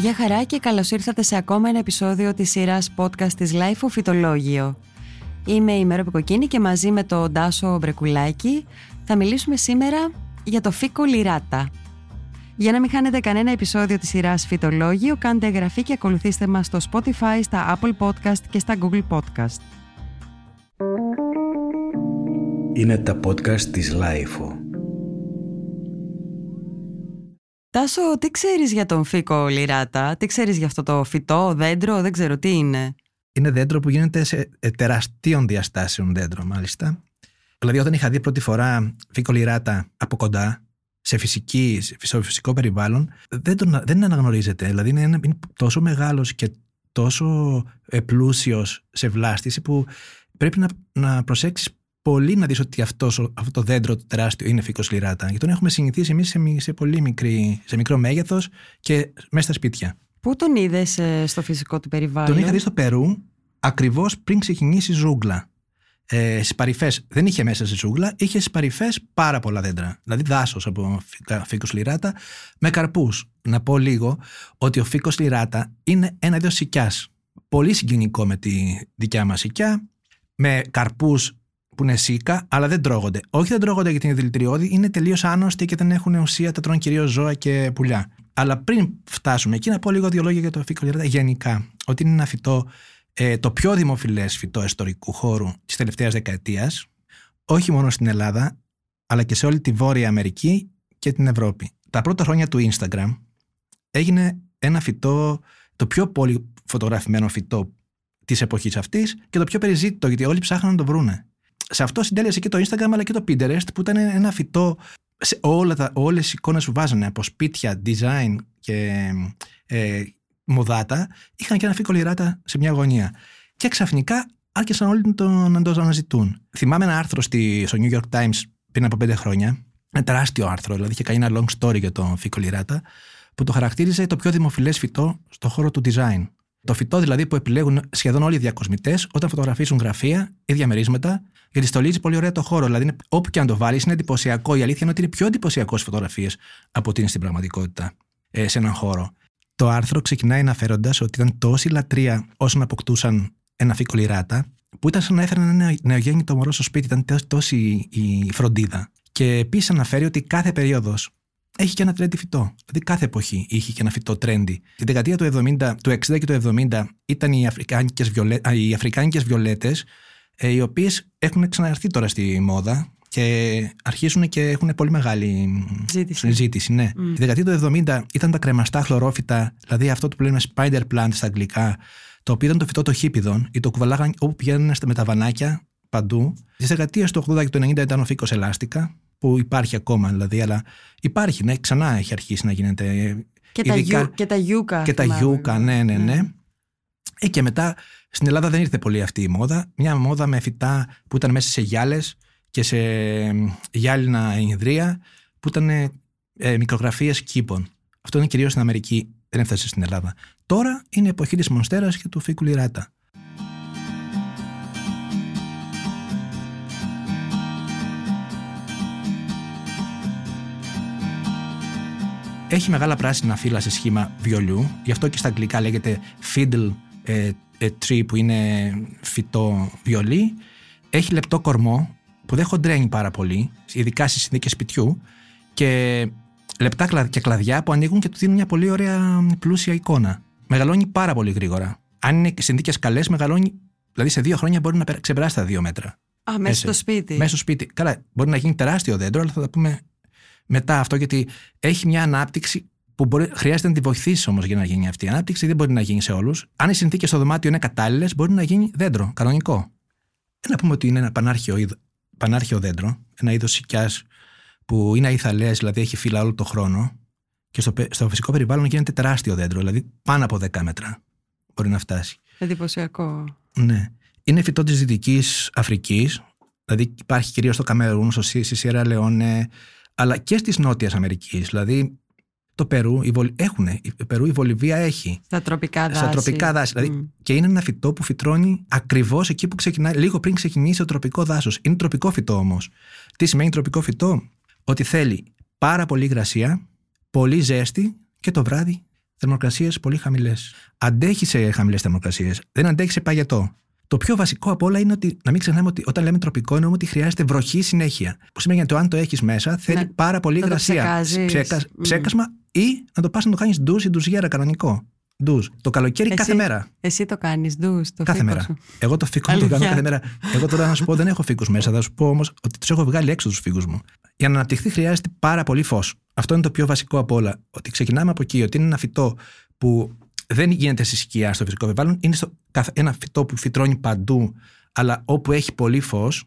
Γεια χαρά και καλώς ήρθατε σε ακόμα ένα επεισόδιο της σειράς podcast της Life of Φυτολόγιο. Είμαι η Μέρο Πικοκίνη και μαζί με τον Ντάσο Μπρεκουλάκη θα μιλήσουμε σήμερα για το φύκο λιράτα. Για να μην χάνετε κανένα επεισόδιο της σειράς Φυτολόγιο, κάντε εγγραφή και ακολουθήστε μας στο Spotify, στα Apple Podcast και στα Google Podcast. Είναι τα podcast της Lifeo. Τάσο, τι ξέρεις για τον φύκο λιράτα, τι ξέρεις για αυτό το φυτό, δέντρο, δεν ξέρω τι είναι. Είναι δέντρο που γίνεται σε ε, τεραστίων διαστάσεων δέντρο, μάλιστα. Δηλαδή, όταν είχα δει πρώτη φορά φύκο λιράτα από κοντά, σε, φυσική, σε φυσικό περιβάλλον, δεν, τον, δεν αναγνωρίζεται. Δηλαδή, είναι, είναι τόσο μεγάλος και τόσο ε, πλούσιο σε βλάστηση που πρέπει να, να προσέξεις πολύ να δεις ότι αυτός, αυτό το δέντρο το τεράστιο είναι φύκο λιράτα. Γιατί τον έχουμε συνηθίσει εμείς σε, σε, πολύ μικρή, σε μικρό μέγεθος και μέσα στα σπίτια. Πού τον είδες ε, στο φυσικό του περιβάλλον, Τον είχα δει στο Περού ακριβώς πριν ξεκινήσει η ζούγκλα. Ε, στις παρυφές δεν είχε μέσα στη ζούγκλα, είχε στις παρυφές πάρα πολλά δέντρα. Δηλαδή δάσος από φύκο λιράτα με καρπούς. Να πω λίγο ότι ο φύκος λιράτα είναι ένα είδος σικιάς. Πολύ συγκινικό με τη δικιά μας σικιά, με καρπούς που είναι σίκα, αλλά δεν τρώγονται. Όχι δεν τρώγονται γιατί είναι δηλητηριώδη, είναι τελείως άνοστοι και δεν έχουν ουσία, τα τρώνε κυρίως ζώα και πουλιά. Αλλά πριν φτάσουμε εκεί, να πω λίγο δύο λόγια για το φύκο λιράτα γενικά. Ότι είναι ένα φυτό, ε, το πιο δημοφιλές φυτό ιστορικού χώρου της τελευταίας δεκαετίας, όχι μόνο στην Ελλάδα, αλλά και σε όλη τη Βόρεια Αμερική και την Ευρώπη. Τα πρώτα χρόνια του Instagram έγινε ένα φυτό, το πιο πολύ φωτογραφημένο φυτό της εποχής αυτής και το πιο περιζήτητο, γιατί όλοι ψάχναν να το βρούνε σε αυτό συντέλεσε και το Instagram αλλά και το Pinterest που ήταν ένα φυτό σε όλα τα, όλες οι εικόνες που βάζανε από σπίτια, design και ε, μοδάτα είχαν και ένα φύκο λιράτα σε μια γωνία. Και ξαφνικά άρχισαν όλοι να το αναζητούν. Θυμάμαι ένα άρθρο στη, στο New York Times πριν από πέντε χρόνια, ένα τεράστιο άρθρο, δηλαδή είχε κάνει ένα long story για τον φύκο λιράτα, που το χαρακτήριζε το πιο δημοφιλές φυτό στον χώρο του design. Το φυτό δηλαδή που επιλέγουν σχεδόν όλοι οι διακοσμητές όταν φωτογραφίζουν γραφεία ή διαμερίσματα, γιατί στολίζει πολύ ωραία το χώρο. Δηλαδή, όπου και αν το βάλεις, είναι εντυπωσιακό. Η αλήθεια είναι ότι είναι πιο εντυπωσιακός στι φωτογραφίες από ότι είναι στην πραγματικότητα ε, σε έναν χώρο. Το άρθρο ξεκινάει αναφέροντας ότι ήταν τόση λατρεία όσων αποκτούσαν ένα φύκο λιράτα, που ήταν σαν να έφεραν ένα νεογέννητο μωρό στο σπίτι. Ήταν τόση η φροντίδα. Και επίσης αναφέρει ότι κάθε περίοδος έχει και ένα τρέντι φυτό. Δηλαδή κάθε εποχή είχε και ένα φυτό τρέντι. Τη δεκαετία του, 70, του 60 και του 70 ήταν οι αφρικάνικες, βιολέ, οι αφρικάνικες βιολέτες ε, οι οποίες έχουν ξαναρθεί τώρα στη μόδα και αρχίζουν και έχουν πολύ μεγάλη ζήτηση. ζήτηση ναι. Mm. Τη δεκαετία του 70 ήταν τα κρεμαστά χλωρόφυτα, δηλαδή αυτό που λέμε spider plant στα αγγλικά, το οποίο ήταν το φυτό των χίπιδων ή το κουβαλάγαν όπου πηγαίνουν με τα βανάκια παντού. Τη δεκαετία του 80 και του 90 ήταν ο φύκος ελάστικα, που υπάρχει ακόμα δηλαδή, αλλά υπάρχει, ναι, ξανά έχει αρχίσει να γίνεται. Και, τα, γιου, και τα γιούκα. Και τα γιούκα, ναι, ναι, ναι. Mm. Ε, και μετά στην Ελλάδα δεν ήρθε πολύ αυτή η μόδα. Μια μόδα με φυτά που ήταν μέσα σε γυάλες και σε γυάλινα ινδρία που ήταν ε, μικρογραφίες κήπων. Αυτό είναι κυρίως στην Αμερική, δεν έφτασε στην Ελλάδα. Τώρα είναι εποχή της Μονστέρας και του φύκου Λιράτα. Έχει μεγάλα πράσινα φύλλα σε σχήμα βιολιού, γι' αυτό και στα αγγλικά λέγεται fiddle ε, ε, tree που είναι φυτό βιολί. Έχει λεπτό κορμό που δεν χοντρένει πάρα πολύ, ειδικά στις συνθήκες σπιτιού. Και λεπτά και κλαδιά που ανοίγουν και του δίνουν μια πολύ ωραία πλούσια εικόνα. Μεγαλώνει πάρα πολύ γρήγορα. Αν είναι συνθήκες καλές, μεγαλώνει. Δηλαδή σε δύο χρόνια μπορεί να ξεπεράσει τα δύο μέτρα. Α, μέσα στο σπίτι. Μέσα στο σπίτι. Καλά, μπορεί να γίνει τεράστιο δέντρο, αλλά θα τα πούμε μετά αυτό, γιατί έχει μια ανάπτυξη που μπορεί, χρειάζεται να τη βοηθήσει όμως για να γίνει αυτή η ανάπτυξη. Δεν μπορεί να γίνει σε όλους. Αν οι συνθήκες στο δωμάτιο είναι κατάλληλες, μπορεί να γίνει δέντρο, κανονικό. Να πούμε ότι είναι ένα πανάρχιο, πανάρχιο δέντρο, ένα είδος σικιάς που είναι αϊθαλέα, δηλαδή έχει φύλλα όλο το χρόνο. Και στο, στο φυσικό περιβάλλον γίνεται τεράστιο δέντρο, δηλαδή πάνω από 10 μέτρα μπορεί να φτάσει. Εντυπωσιακό. Ναι. Είναι φυτό της Δυτικής Αφρικής, δηλαδή υπάρχει κυρίως στο Καμερούν, στο Σιέρα Λεόνε, αλλά και στις Νότια Αμερικής. Δηλαδή το Περού, η Βολ... έχουν, η Περού, η Βολιβία έχει. Στα τροπικά δάση. Στα τροπικά δάση. Δηλαδή, και είναι ένα φυτό που φυτρώνει ακριβώς εκεί που ξεκινάει, λίγο πριν ξεκινήσει το τροπικό δάσος. Είναι τροπικό φυτό όμως. Τι σημαίνει τροπικό φυτό, Ότι θέλει πάρα πολύ υγρασία, πολύ ζέστη και το βράδυ θερμοκρασίες πολύ χαμηλές. Αντέχει σε χαμηλές θερμοκρασίες. Δεν αντέχει σε παγετό. Το πιο βασικό από όλα είναι ότι να μην ξεχνάμε ότι όταν λέμε τροπικό εννοούμε ότι χρειάζεται βροχή συνέχεια. Που σημαίνει ότι αν το έχεις μέσα θέλει Να- πάρα πολύ να το υγρασία. ψεκάζεις. Ψέκα- Μμ. Ψέκασμα ή να το πας να το κάνεις ντουζ ή ντουζιέρα κανονικό. Ντουζ. Το καλοκαίρι Εσύ- κάθε μέρα. Εσύ το κάνεις, ντους, το Κάθε φίκο μέρα. σου. Εγώ το φίκο μου το κάνω Αλήθεια. κάθε μέρα. Εγώ τώρα να σου πω δεν έχω φίκου μέσα. Θα σου πω όμως ότι τους έχω βγάλει έξω τους φίκου μου. Για να αναπτυχθεί χρειάζεται πάρα πολύ φως. Αυτό είναι το πιο βασικό από όλα. Ότι ξεκινάμε από εκεί, ότι είναι ένα φυτό που δεν γίνεται στη σκιά στο φυσικό περιβάλλον. Είναι στο, καθ- ένα φυτό που φυτρώνει παντού, αλλά όπου έχει πολύ φως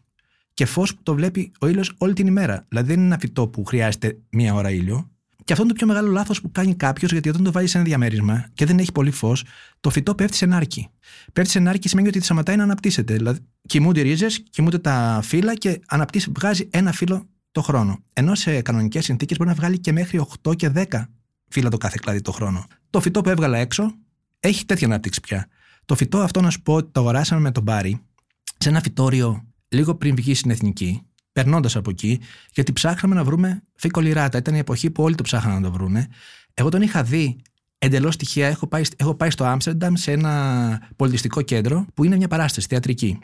και φως που το βλέπει ο ήλιος όλη την ημέρα. Δηλαδή δεν είναι ένα φυτό που χρειάζεται μία ώρα ήλιο. Και αυτό είναι το πιο μεγάλο λάθος που κάνει κάποιος, γιατί όταν το βάλει σε ένα διαμέρισμα και δεν έχει πολύ φως, το φυτό πέφτει σε νάρκη. Πέφτει σε νάρκη σημαίνει ότι σταματάει να αναπτύσσεται. Δηλαδή, κοιμούνται οι ρίζες, κοιμούνται τα φύλλα και αναπτύσσει, βγάζει ένα φύλλο το χρόνο. Ενώ σε κανονικές συνθήκες μπορεί να βγάλει και μέχρι 8 και 10 φύλλα το κάθε κλαδί το χρόνο. Το φυτό που έβγαλα έξω έχει τέτοια ανάπτυξη πια. Το φυτό αυτό να σου πω ότι το αγοράσαμε με τον Μπάρι σε ένα φυτόριο λίγο πριν βγει στην εθνική, περνώντας από εκεί, γιατί ψάχναμε να βρούμε φύκο λιράτα. Ήταν η εποχή που όλοι το ψάχναν να το βρούνε. Εγώ τον είχα δει εντελώς τυχαία. Έχω πάει, έχω πάει στο Άμστερνταμ σε ένα πολιτιστικό κέντρο που είναι μια παράσταση θεατρική.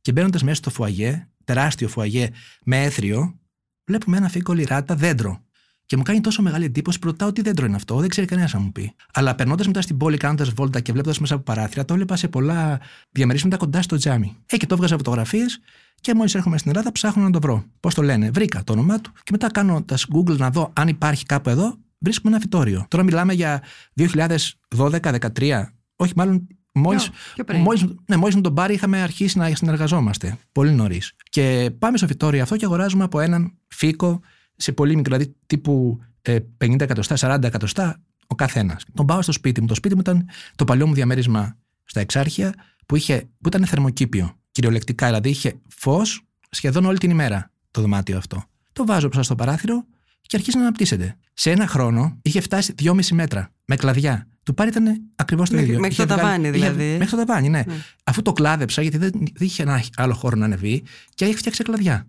Και μπαίνοντας μέσα στο φουαγέ, τεράστιο φουαγέ με έθριο, βλέπουμε ένα φύκο λιράτα δέντρο. Και μου κάνει τόσο μεγάλη εντύπωση που ρωτάω τι δέντρο είναι αυτό, δεν ξέρει κανένας να μου πει. Αλλά περνώντας μετά στην πόλη, κάνοντας βόλτα και βλέποντας μέσα από παράθυρα, το έβλεπα σε πολλά διαμερίσματα κοντά στο τζάμι. Ε, και το έβγαζα φωτογραφίες και μόλις έρχομαι στην Ελλάδα ψάχνω να το βρω. Πώς το λένε, βρήκα το όνομά του και μετά κάνοντας Google να δω αν υπάρχει κάπου εδώ, βρίσκουμε ένα φυτόριο. Τώρα μιλάμε για 2012-2013, όχι μάλλον μόλι. Πιο- πιο πριν. Μόλις, ναι, μόλις με τον Μπάρι είχαμε αρχίσει να συνεργαζόμαστε. Πολύ νωρίς. Και πάμε στο φυτόριο αυτό και αγοράζουμε από έναν φύκο σε πολύ μικρό, δηλαδή τύπου ε, 50 εκατοστά, 40 εκατοστά ο καθένας. Τον πάω στο σπίτι μου. Το σπίτι μου ήταν το παλιό μου διαμέρισμα στα Εξάρχεια που, είχε, που ήταν θερμοκήπιο. Κυριολεκτικά, δηλαδή είχε φως σχεδόν όλη την ημέρα το δωμάτιο αυτό. Το βάζω μπροστά στο παράθυρο και αρχίζει να αναπτύσσεται. Σε ένα χρόνο είχε φτάσει 2,5 μέτρα με κλαδιά. Του πάρει ήταν ακριβώς το Μέχρι- ίδιο. μέχρι Είχε το ταβάνι, είχε- δηλαδή. μέχρι το ταβάνι, ναι. Ναι. Αφού το κλάδεψα, γιατί δεν, δεν είχε ένα άλλο χώρο να ανεβεί και έχει φτιάξει κλαδιά.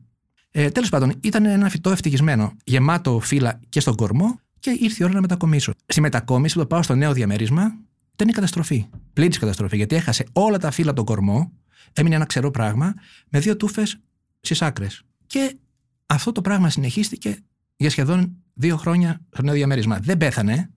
Ε, Τέλος πάντων, ήταν ένα φυτό ευτυχισμένο, γεμάτο φύλλα και στον κορμό και ήρθε η ώρα να μετακομίσω. Στη μετακόμιση που το πάω στο νέο διαμέρισμα, ήταν η καταστροφή. Πλήρη καταστροφής, γιατί έχασε όλα τα φύλλα από τον κορμό, έμεινε ένα ξερό πράγμα με δύο τούφες στις άκρες. Και αυτό το πράγμα συνεχίστηκε για σχεδόν δύο χρόνια στο νέο διαμέρισμα. Δεν πέθανε,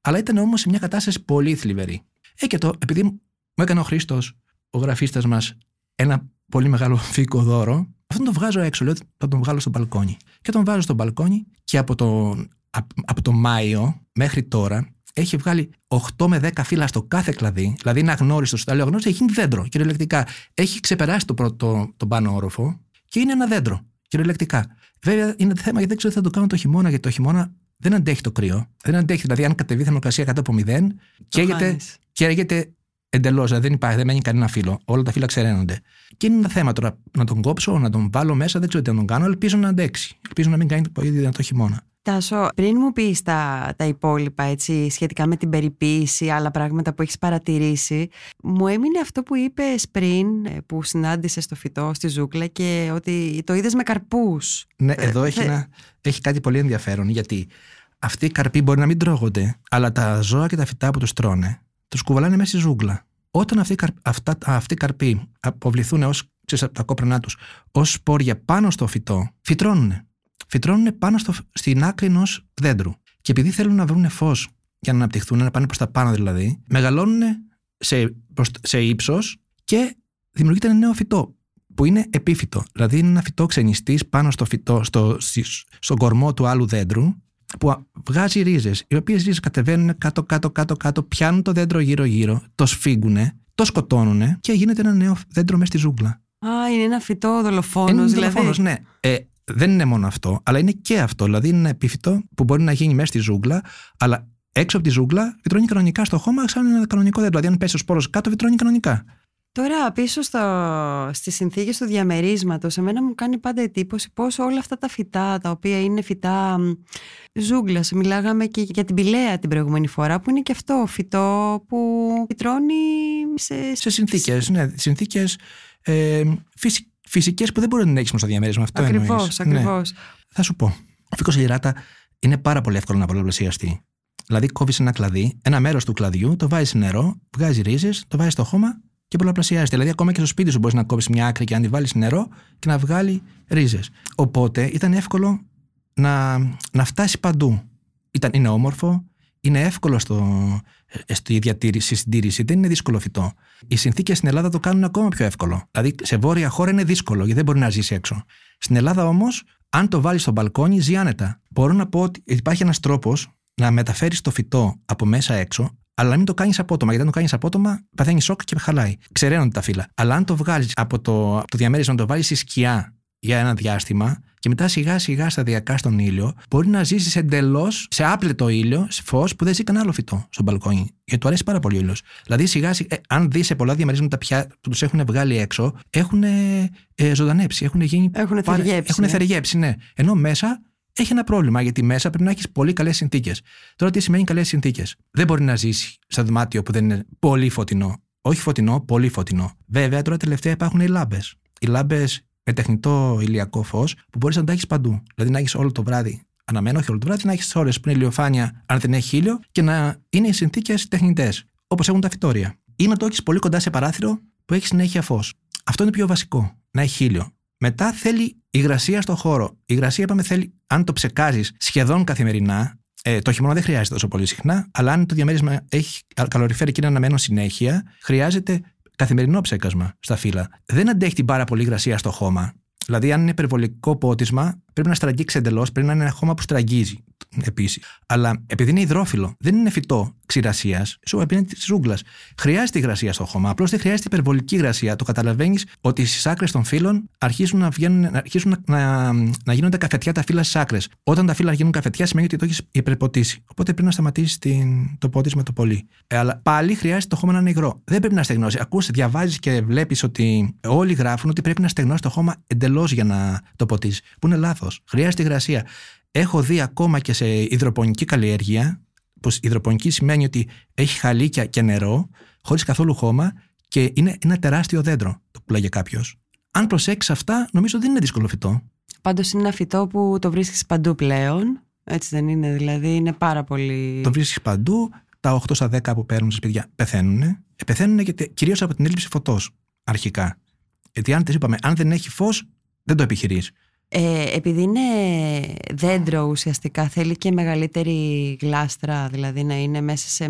αλλά ήταν όμως σε μια κατάσταση πολύ θλιβερή. Ε, και το, επειδή μου έκανε ο Χρήστος, ο γραφίστας μας, ένα πολύ μεγάλο φύκο δώρο, αυτόν τον βγάζω έξω. Λέω ότι θα τον βγάλω στο μπαλκόνι. Και τον βάζω στο μπαλκόνι και από τον, από, από τον Μάιο μέχρι τώρα έχει βγάλει 8 με 10 φύλλα στο κάθε κλαδί. Δηλαδή είναι αγνώριστος. Τα λέω αγνώριστο, έχει γίνει δέντρο κυριολεκτικά. Έχει ξεπεράσει το πρώτο, τον πάνω όροφο και είναι ένα δέντρο κυριολεκτικά. Βέβαια είναι θέμα γιατί δεν ξέρω τι θα το κάνω το χειμώνα, γιατί το χειμώνα δεν αντέχει το κρύο. Δεν αντέχει, δηλαδή αν κατεβεί η θερμοκρασία κάτω από 0, καίγεται, χάνεις. καίγεται εντελώς. Δηλαδή δεν υπάρχει, δεν μένει κανένα φύλλο. Όλα τα φύλλα ξεραίνονται. Και είναι ένα θέμα τώρα να τον κόψω, να τον βάλω μέσα, δεν ξέρω τι να τον κάνω. Ελπίζω να αντέξει. Ελπίζω να μην κάνει το ίδιο δυνατό χειμώνα. Τάσο, πριν μου πεις τα, τα υπόλοιπα έτσι, σχετικά με την περιποίηση, άλλα πράγματα που έχεις παρατηρήσει, μου έμεινε αυτό που είπες πριν, ε, που συνάντησες το φυτό στη ζούγκλα και ότι το είδες με καρπούς. Ναι, Ε, εδώ έχει, θε- ένα, έχει κάτι πολύ ενδιαφέρον γιατί αυτοί οι καρποί μπορεί να μην τρώγονται, αλλά τα ζώα και τα φυτά που τους τρώνε, τους κουβαλάνε μέσα στη ζούγκλα. Όταν αυτοί, οι καρ- αυτά, αυτοί οι καρποί αποβληθούν ως, ξέρεις, από τα κόπρανά τους ως σπόρια πάνω στο φυτό, φυτρώνουν. Φυτρώνουν πάνω στο, στην άκρη ενός δέντρου. Και επειδή θέλουν να βρουν φως για να αναπτυχθούν, να πάνε προς τα πάνω δηλαδή, μεγαλώνουν σε, προς- σε ύψος και δημιουργείται ένα νέο φυτό που είναι επίφυτο. Δηλαδή είναι ένα φυτό ξενιστής πάνω στο φυτό, στο, στη- στον κορμό του άλλου δέντρου που α- βγάζει ρίζες, οι οποίες ρίζες κατεβαίνουν κάτω, κάτω, κάτω, κάτω, πιάνουν το δέντρο γύρω-γύρω, το σφίγγουν, το σκοτώνουν και γίνεται ένα νέο δέντρο μέσα στη ζούγκλα. Α, είναι ένα φυτό δολοφόνος Είναι δηλαδή. δολοφόνος, ναι. Ε, δεν είναι μόνο αυτό, αλλά είναι και αυτό. Δηλαδή είναι ένα επίφυτο που μπορεί να γίνει μέσα στη ζούγκλα, αλλά έξω από τη ζούγκλα βιτρώνει κανονικά στο χώμα σαν ένα κανονικό δέντρο. Δηλαδή, αν πέσει ο σπόρος κάτω, βιτρώνει κανονικά. Τώρα πίσω στο, στις συνθήκες του διαμερίσματος εμένα μου κάνει πάντα εντύπωση πως όλα αυτά τα φυτά τα οποία είναι φυτά μ, ζούγκλας μιλάγαμε και για την πηλαία την προηγούμενη φορά που είναι και αυτό φυτό που φυτρώνει σε, Σε συνθήκες, ναι, συνθήκες ε, φυσικές που δεν μπορεί να έχεις στο διαμέρισμα. Αυτό Ακριβώς, εννοείς. Ναι. ακριβώς. Θα σου πω. Ο φύκο λιράτα είναι πάρα πολύ εύκολο να πολλαπλασιαστεί. Δηλαδή, κόβεις ένα κλαδί, ένα μέρος του κλαδιού, το βάζεις σε νερό, βγάζεις ρίζες, το βάζεις στο χώμα και πολλαπλασιάζεται. Δηλαδή, ακόμα και στο σπίτι σου μπορείς να κόψεις μια άκρη και να τη βάλεις νερό και να βγάλει ρίζες. Οπότε ήταν εύκολο να, να φτάσει παντού. Ήταν, είναι όμορφο, είναι εύκολο στο, στη διατήρηση, στη συντήρηση, δεν είναι δύσκολο φυτό. Οι συνθήκες στην Ελλάδα το κάνουν ακόμα πιο εύκολο. Δηλαδή, σε βόρεια χώρα είναι δύσκολο γιατί δεν μπορεί να ζήσει έξω. Στην Ελλάδα όμως, αν το βάλεις στο μπαλκόνι, ζει άνετα. Μπορώ να πω ότι υπάρχει ένας τρόπος να μεταφέρεις το φυτό από μέσα έξω, αλλά να μην το κάνεις απότομα. Γιατί αν το κάνεις απότομα, παθαίνει σοκ και χαλάει. Ξεραίνονται τα φύλλα. Αλλά αν το βγάλεις από το, το διαμέρισμα, να το βάλεις στη σκιά για ένα διάστημα και μετά σιγά σιγά σταδιακά στον ήλιο, μπορεί να ζήσεις εντελώς σε άπλετο ήλιο, σε φως που δεν ζει κανένα άλλο φυτό στο μπαλκόνι. Γιατί του αρέσει πάρα πολύ ο ήλιος. Δηλαδή, σιγά σιγά, ε, αν δεις σε πολλά διαμερίσματα πια που τους έχουν βγάλει έξω, έχουν ε, ζωντανέψει, έχουν γίνει. Έχουν θεργέψει. Έχουν ναι. θεργέψει, ναι. Ενώ μέσα έχει ένα πρόβλημα, γιατί μέσα πρέπει να έχεις πολύ καλές συνθήκες. Τώρα, τι σημαίνει καλές συνθήκες; Δεν μπορεί να ζήσει σε δωμάτιο που δεν είναι πολύ φωτεινό. Όχι φωτεινό, πολύ φωτεινό. Βέβαια, τώρα τελευταία υπάρχουν οι λάμπες. Οι λάμπες με τεχνητό ηλιακό φως που μπορείς να τα έχεις παντού. Δηλαδή να έχεις όλο το βράδυ αναμένο, όχι όλο το βράδυ, να έχεις ώρες που είναι ηλιοφάνεια, αν δεν έχει ήλιο, και να είναι οι συνθήκες τεχνητές, όπως έχουν τα φυτόρια. Ή να το έχεις πολύ κοντά σε παράθυρο που έχει συνέχεια φως. Αυτό είναι πιο βασικό, να έχει ήλιο. Μετά θέλει υγρασία στο χώρο. Η υγρασία, είπαμε, θέλει, αν το ψεκάζεις σχεδόν καθημερινά, ε, το χειμώνα δεν χρειάζεται τόσο πολύ συχνά, αλλά αν το διαμέρισμα έχει καλοριφέρει και είναι αναμένο συνέχεια, χρειάζεται καθημερινό ψέκασμα στα φύλλα. Δεν αντέχει την πάρα πολύ υγρασία στο χώμα. Δηλαδή, αν είναι υπερβολικό πότισμα, πρέπει να στραγγίξει εντελώς, πρέπει να είναι ένα χώμα που στραγγίζει επίσης. Αλλά επειδή είναι υδρόφιλο, δεν είναι φυτό ξηρασίας, σου επειδή είναι της ζούγκλας. Χρειάζεται υγρασία στο χώμα. Απλώς δεν χρειάζεται υπερβολική υγρασία. Το καταλαβαίνεις ότι στι άκρε των φύλων αρχίζουν να, βγαίνουν, αρχίζουν να, να, να γίνονται καφετιά τα φύλλα στις άκρε. Όταν τα φύλλα γίνουν καφετιά, σημαίνει ότι το έχεις υπερποτίσει. Οπότε πρέπει να σταματήσεις το πότισμα το πολύ. Ε, αλλά πάλι χρειάζεται το χώμα να είναι υγρό. Δεν πρέπει να στεγνώσει. Ακούσε, διαβάζεις και βλέπεις ότι όλοι γράφουν ότι πρέπει να στεγνώσει το χώμα εντελώς για να το ποτίσεις. Που είναι λάθος. Χρειάζεται υγρασία. Έχω δει ακόμα και σε υδροπονική καλλιέργεια, που υδροπονική σημαίνει ότι έχει χαλίκια και νερό, χωρίς καθόλου χώμα και είναι ένα τεράστιο δέντρο, το πουλάγε κάποιος. Αν προσέξεις αυτά, νομίζω δεν είναι δύσκολο φυτό. Πάντως είναι ένα φυτό που το βρίσκεις παντού πλέον. Έτσι δεν είναι, δηλαδή είναι πάρα πολύ. Το βρίσκεις παντού. Τα 8 στα 10 που παίρνουν στα σπίτια πεθαίνουν. Ε, πεθαίνουν κυρίως από την έλλειψη φωτός αρχικά. Γιατί αν είπαμε, αν δεν έχει φως, δεν το επιχειρείς. Ε, επειδή είναι δέντρο ουσιαστικά θέλει και μεγαλύτερη γλάστρα δηλαδή να είναι μέσα σε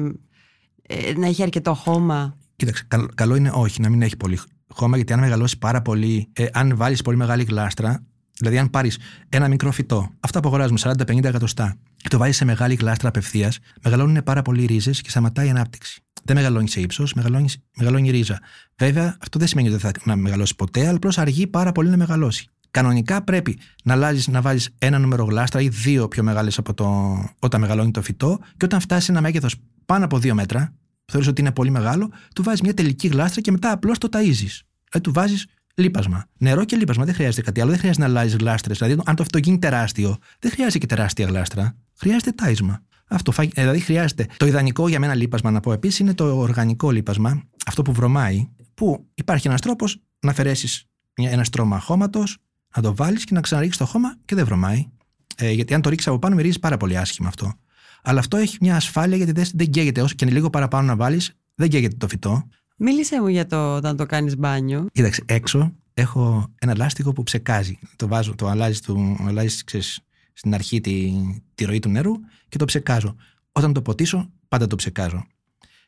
ε, να έχει αρκετό χώμα Κοίταξε, καλό είναι όχι να μην έχει πολύ χώμα γιατί αν μεγαλώσεις πάρα πολύ ε, αν βάλεις πολύ μεγάλη γλάστρα δηλαδή αν πάρεις ένα μικρό φυτό αυτά που αγοράζουμε 40-50 εκατοστά και το βάζεις σε μεγάλη γλάστρα απευθείας, μεγαλώνουν πάρα πολύ ρίζες και σταματάει η ανάπτυξη δεν μεγαλώνεις σε ύψος, μεγαλώνεις, μεγαλώνει ρίζα. Βέβαια, αυτό δεν σημαίνει ότι δεν θα μεγαλώσει ποτέ, αλλά απλώς αργεί πάρα πολύ να μεγαλώσει. Κανονικά πρέπει να, αλλάζεις, να βάλεις ένα νούμερο γλάστρα ή δύο πιο μεγάλες από το, όταν μεγαλώνει το φυτό και όταν φτάσει σε ένα μέγεθος πάνω από δύο μέτρα, που θεωρείς ότι είναι πολύ μεγάλο, του βάζεις μια τελική γλάστρα και μετά απλώς το ταΐζεις. Δηλαδή του βάζεις λίπασμα. Νερό και λίπασμα. Δεν χρειάζεται κάτι άλλο. Δεν χρειάζεται να αλλάζεις γλάστρες. Δηλαδή, αν το φυτό γίνει τεράστιο, δεν χρειάζεται και τεράστια γλάστρα. Χρειάζεται τάισμα. Αυτό, δηλαδή χρειάζεται. Το ιδανικό για μένα λίπασμα, να πω επίσης, είναι το οργανικό λίπασμα, αυτό που βρωμάει, που υπάρχει ένας τρόπος να αφαιρέσεις ένα στρώμα χώματος, να το βάλεις και να ξαναρίξεις το χώμα και δεν βρωμάει. Ε, γιατί αν το ρίξεις από πάνω, μυρίζεις πάρα πολύ άσχημα αυτό. Αλλά αυτό έχει μια ασφάλεια γιατί δεν, δεν καίγεται. Όσο και είναι λίγο παραπάνω να βάλεις, δεν καίγεται το φυτό. Μίλησε μου για το όταν το κάνεις μπάνιο. Κοίταξε, έξω έχω ένα λάστιχο που ψεκάζει. Το βάζω, το αλλάζεις, το αλλάζεις, ξέρεις, στην αρχή τη, τη ροή του νερού και το ψεκάζω. Όταν το ποτίσω, πάντα το ψεκάζω.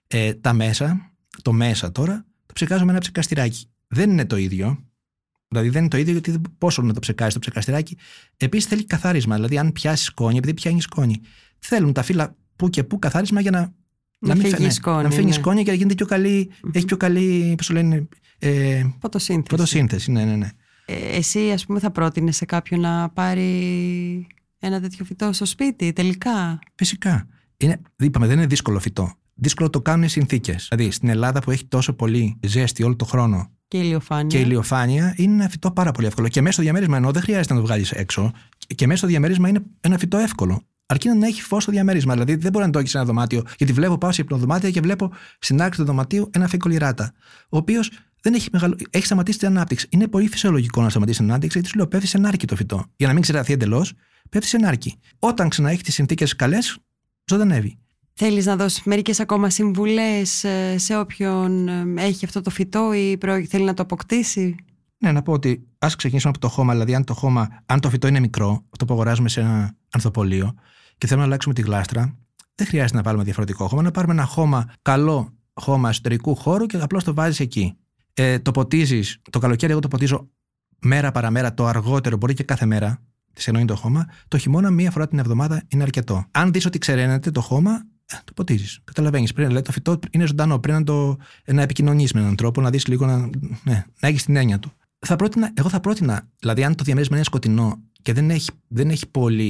Ε, τα μέσα, το μέσα τώρα, το ψεκάζω με ένα ψεκαστηράκι. Δεν είναι το ίδιο. Δηλαδή δεν είναι το ίδιο γιατί πόσο να το ψεκάζει το ψεκαστηράκι. Επίσης θέλει καθάρισμα. Δηλαδή, αν πιάσεις σκόνη, επειδή πιάνεις σκόνη, θέλουν τα φύλλα που και που καθάρισμα για να. Να, μην φύγει σκόνη. Να φύγει ναι. σκόνη και να γίνεται πιο καλή. Mm-hmm. Έχει πιο καλή. Πώς λένε. Ε, φωτοσύνθεση. Φωτοσύνθεση, ναι, ναι, ναι. Ε, εσύ, ας πούμε, θα πρότεινες σε κάποιον να πάρει ένα τέτοιο φυτό στο σπίτι, τελικά; Φυσικά. Είναι, είπαμε, δεν είναι δύσκολο φυτό. Δύσκολο το κάνουν οι συνθήκες. Δηλαδή, στην Ελλάδα που έχει τόσο πολύ ζέστη όλο το χρόνο και ηλιοφάνεια. Και ηλιοφάνεια είναι ένα φυτό πάρα πολύ εύκολο. Και μέσα στο διαμέρισμα, ενώ δεν χρειάζεται να το βγάλεις έξω, και μέσα στο διαμέρισμα είναι ένα φυτό εύκολο. Αρκεί να έχει φως στο διαμέρισμα. Δηλαδή δεν μπορεί να το έχεις σε ένα δωμάτιο. Γιατί βλέπω, πάω σε υπνοδωμάτια και βλέπω στην άκρη του δωματίου ένα φύκο λιράτα. Ο οποίος δεν έχει, μεγαλο... έχει σταματήσει την ανάπτυξη. Είναι πολύ φυσιολογικό να σταματήσει την ανάπτυξη, γιατί σου λέω πέφτει σε νάρκη το φυτό. Για να μην ξεραθεί εντελώς, πέφτει σε νάρκη. Όταν ξαναέχει τις συνθήκες καλές, ζωντανεύει. Θέλεις να δώσεις μερικές ακόμα συμβουλές ε, σε όποιον ε, έχει αυτό το φυτό ή θέλει να το αποκτήσει; Ναι, να πω ότι ας ξεκινήσουμε από το χώμα, δηλαδή αν το, χώμα, αν το φυτό είναι μικρό, αυτό που αγοράζουμε σε ένα ανθοπολείο και θέλουμε να αλλάξουμε τη γλάστρα, δεν χρειάζεται να βάλουμε διαφορετικό χώμα, να πάρουμε ένα χώμα καλό χώμα εσωτερικού χώρου και απλώς το βάζεις εκεί. Ε, το ποτίζεις, το καλοκαίρι εγώ το ποτίζω μέρα παραμέρα, το αργότερο, μπορεί και κάθε μέρα, τη εννοεί το χώμα. Το χειμώνα μία φορά την εβδομάδα είναι αρκετό. Αν δεις ότι ξεραίνεται το χώμα, ε, το ποτίζεις. Καταλαβαίνεις. Δηλαδή το φυτό είναι ζωντανό. Πρέπει να, το, να επικοινωνείς με έναν τρόπο, να δεις λίγο να, ναι, να έχεις την έννοια του. Θα πρότεινα, εγώ θα πρότεινα, δηλαδή, αν το διαμέρισμα είναι σκοτεινό και δεν έχει, δεν έχει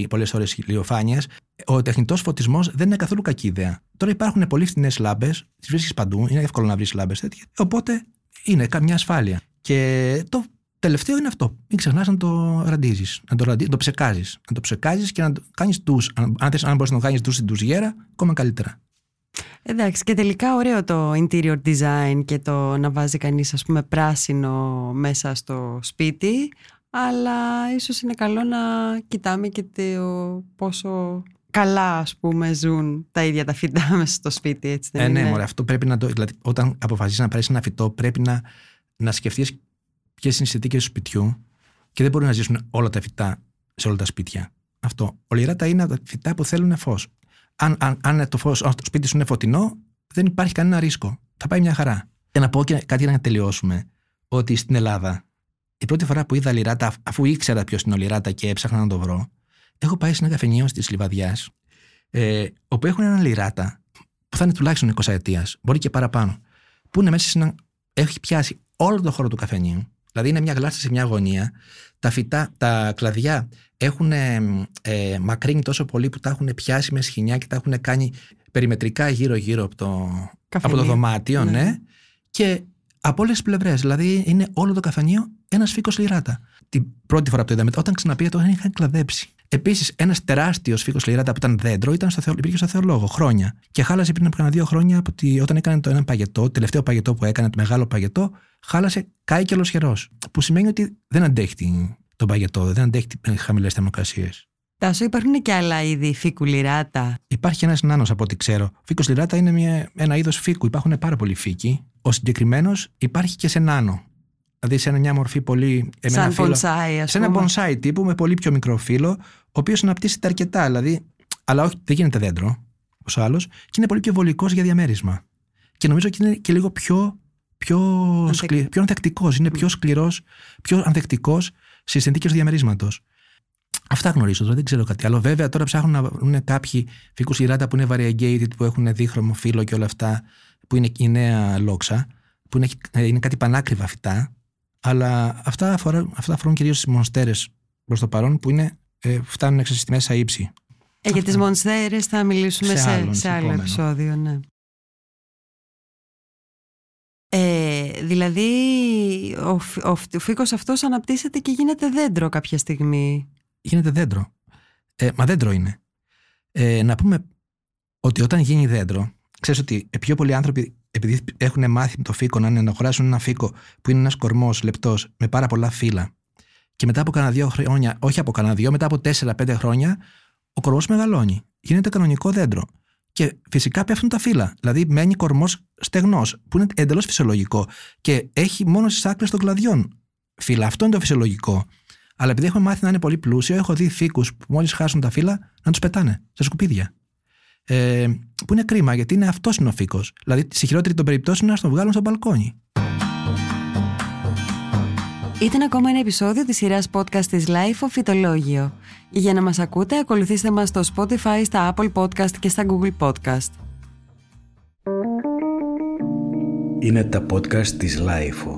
πολλές ώρες ηλιοφάνειας, ο τεχνητός φωτισμός δεν είναι καθόλου κακή ιδέα. Τώρα υπάρχουν πολύ φθηνές λάμπες, τις βρίσκεις παντού, είναι εύκολο να βρεις λάμπες τέτοιες. Οπότε είναι καμιά ασφάλεια. Και το τελευταίο είναι αυτό. Μην ξεχνάς να το ραντίζεις, να το, ραντι... το ψεκάζεις. Να το ψεκάζεις και να το κάνεις τους. Αν, αν μπορείς να το κάνεις τους στην τουζιέρα, ακόμα καλύτερα. Εντάξει, και τελικά ωραίο το interior design και το να βάζει κανείς ας πούμε πράσινο μέσα στο σπίτι αλλά ίσως είναι καλό να κοιτάμε και το πόσο καλά ας πούμε ζουν τα ίδια τα φυτά μέσα στο σπίτι έτσι δεν ε, ναι, είναι; μωρέ, αυτό πρέπει να το, δηλαδή, όταν αποφασίσεις να πάρεις ένα φυτό πρέπει να, να σκεφτείς ποιες είναι οι συνθήκες του σπιτιού και δεν μπορεί να ζήσουν όλα τα φυτά σε όλα τα σπίτια. Αυτό. Ολυράτα είναι τα φυτά που θέλουν φως. Αν, αν, αν, το φως, το σπίτι σου είναι φωτεινό, δεν υπάρχει κανένα ρίσκο. Θα πάει μια χαρά. Και να πω και κάτι για να τελειώσουμε. Ότι στην Ελλάδα, η πρώτη φορά που είδα λιράτα, αφού ήξερα ποιος είναι ο λιράτα και έψαχνα να το βρω, έχω πάει σε ένα καφενείο της Λιβαδιάς, ε, όπου έχουν ένα λιράτα που θα είναι τουλάχιστον 20 ετία, μπορεί και παραπάνω, που είναι μέσα σε ένα. έχει πιάσει όλο το χώρο του καφενείου. Δηλαδή είναι μια γλάστα σε μια γωνία. Τα φυτά, τα κλαδιά έχουν ε, μακρύνει τόσο πολύ που τα έχουν πιάσει με σχοινιά και τα έχουν κάνει περιμετρικά γύρω-γύρω από το, από το δωμάτιο, ναι. ναι. Και από όλες τις πλευρές. Δηλαδή είναι όλο το καφενείο ένας φίκο λιράτα. Την πρώτη φορά που το είδαμε, όταν ξαναπήγα το είχαν κλαδέψει. Επίσης, ένας τεράστιος φίκο λιράτα που ήταν δέντρο ήταν στο, υπήρχε στο Θεολόγο χρόνια. Και χάλασε πριν από κανένα δύο χρόνια από τη, όταν έκανε το ένα παγετό, το τελευταίο παγετό που έκανε, το μεγάλο παγετό, χάλασε κάηκε και ολοσχερό. Που σημαίνει ότι δεν αντέχει τον παγετό, δεν αντέχει χαμηλές θερμοκρασίες. Τάσο, υπάρχουν και άλλα είδη φίκου λιράτα; Υπάρχει ένας νάνος από ό,τι ξέρω. Φίκο λιράτα είναι μια, ένα είδος φίκου. Υπάρχουν πάρα πολλοί φίκοι. Ο συγκεκριμένος υπάρχει και σε νάνο. Δηλαδή σε μια μορφή πολύ. Σαν πονσάι, ας Σε ένα πονσάι τύπου με πολύ πιο μικρό φύλλο, ο οποίος αναπτύσσεται αρκετά. Δηλαδή, αλλά όχι, δεν γίνεται δέντρο, όπως άλλος, και είναι πολύ πιο βολικός για διαμέρισμα. Και νομίζω ότι είναι και λίγο πιο, πιο, Ανθεκ... πιο ανθεκτικός. Είναι πιο σκληρός, πιο ανθεκτικός στις συνθήκες του διαμερίσματος. Αυτά γνωρίζω, δηλαδή δεν ξέρω κάτι άλλο. Βέβαια, τώρα ψάχνουν να βρουν κάποιοι φύκου γυράτα που είναι variegated, που έχουν δίχρωμο φύλλο και όλα αυτά, που είναι η νέα λόξα, που είναι, ε, είναι κάτι πανάκριβα φυτά. Αλλά αυτά, αφορά, αυτά αφορούν κυρίως τι μονστέρες προς το παρόν, που είναι, ε, φτάνουν στη μέσα ύψη. Ε, για τις μονστέρε θα μιλήσουμε σε, σε, άλλο, σε άλλο επεισόδιο, ναι. Ε, δηλαδή ο, ο, ο φύκος αυτός αναπτύσσεται και γίνεται δέντρο κάποια στιγμή γίνεται δέντρο. Ε, μα δέντρο είναι. Ε, να πούμε ότι όταν γίνει δέντρο, ξέρεις ότι πιο πολλοί άνθρωποι, επειδή έχουν μάθει το φύκο να, είναι, να αγοράσουν ένα φύκο που είναι ένας κορμός λεπτός με πάρα πολλά φύλλα, και μετά από κανένα δύο χρόνια, όχι από κανένα δύο, μετά από τέσσερα-πέντε χρόνια, ο κορμός μεγαλώνει. Γίνεται κανονικό δέντρο. Και φυσικά πέφτουν τα φύλλα. Δηλαδή μένει κορμός στεγνός, που είναι εντελώς φυσιολογικό. Και έχει μόνο στις άκρε των κλαδιών φύλλα. Αυτό είναι το φυσιολογικό. Αλλά επειδή έχουμε μάθει να είναι πολύ πλούσιο, έχω δει φύκους που μόλις χάσουν τα φύλλα να τους πετάνε σε σκουπίδια. Ε, που είναι κρίμα γιατί είναι αυτός είναι ο φύκος. Δηλαδή, στη χειρότερη των περιπτώσεων, να τον βγάλουν στο μπαλκόνι. Ήταν ακόμα ένα επεισόδιο της σειράς podcast της Life of Φυτολόγιο. Για να μας ακούτε, ακολουθήστε μας στο Spotify, στα Apple Podcast και στα Google Podcast. Είναι τα podcast της Life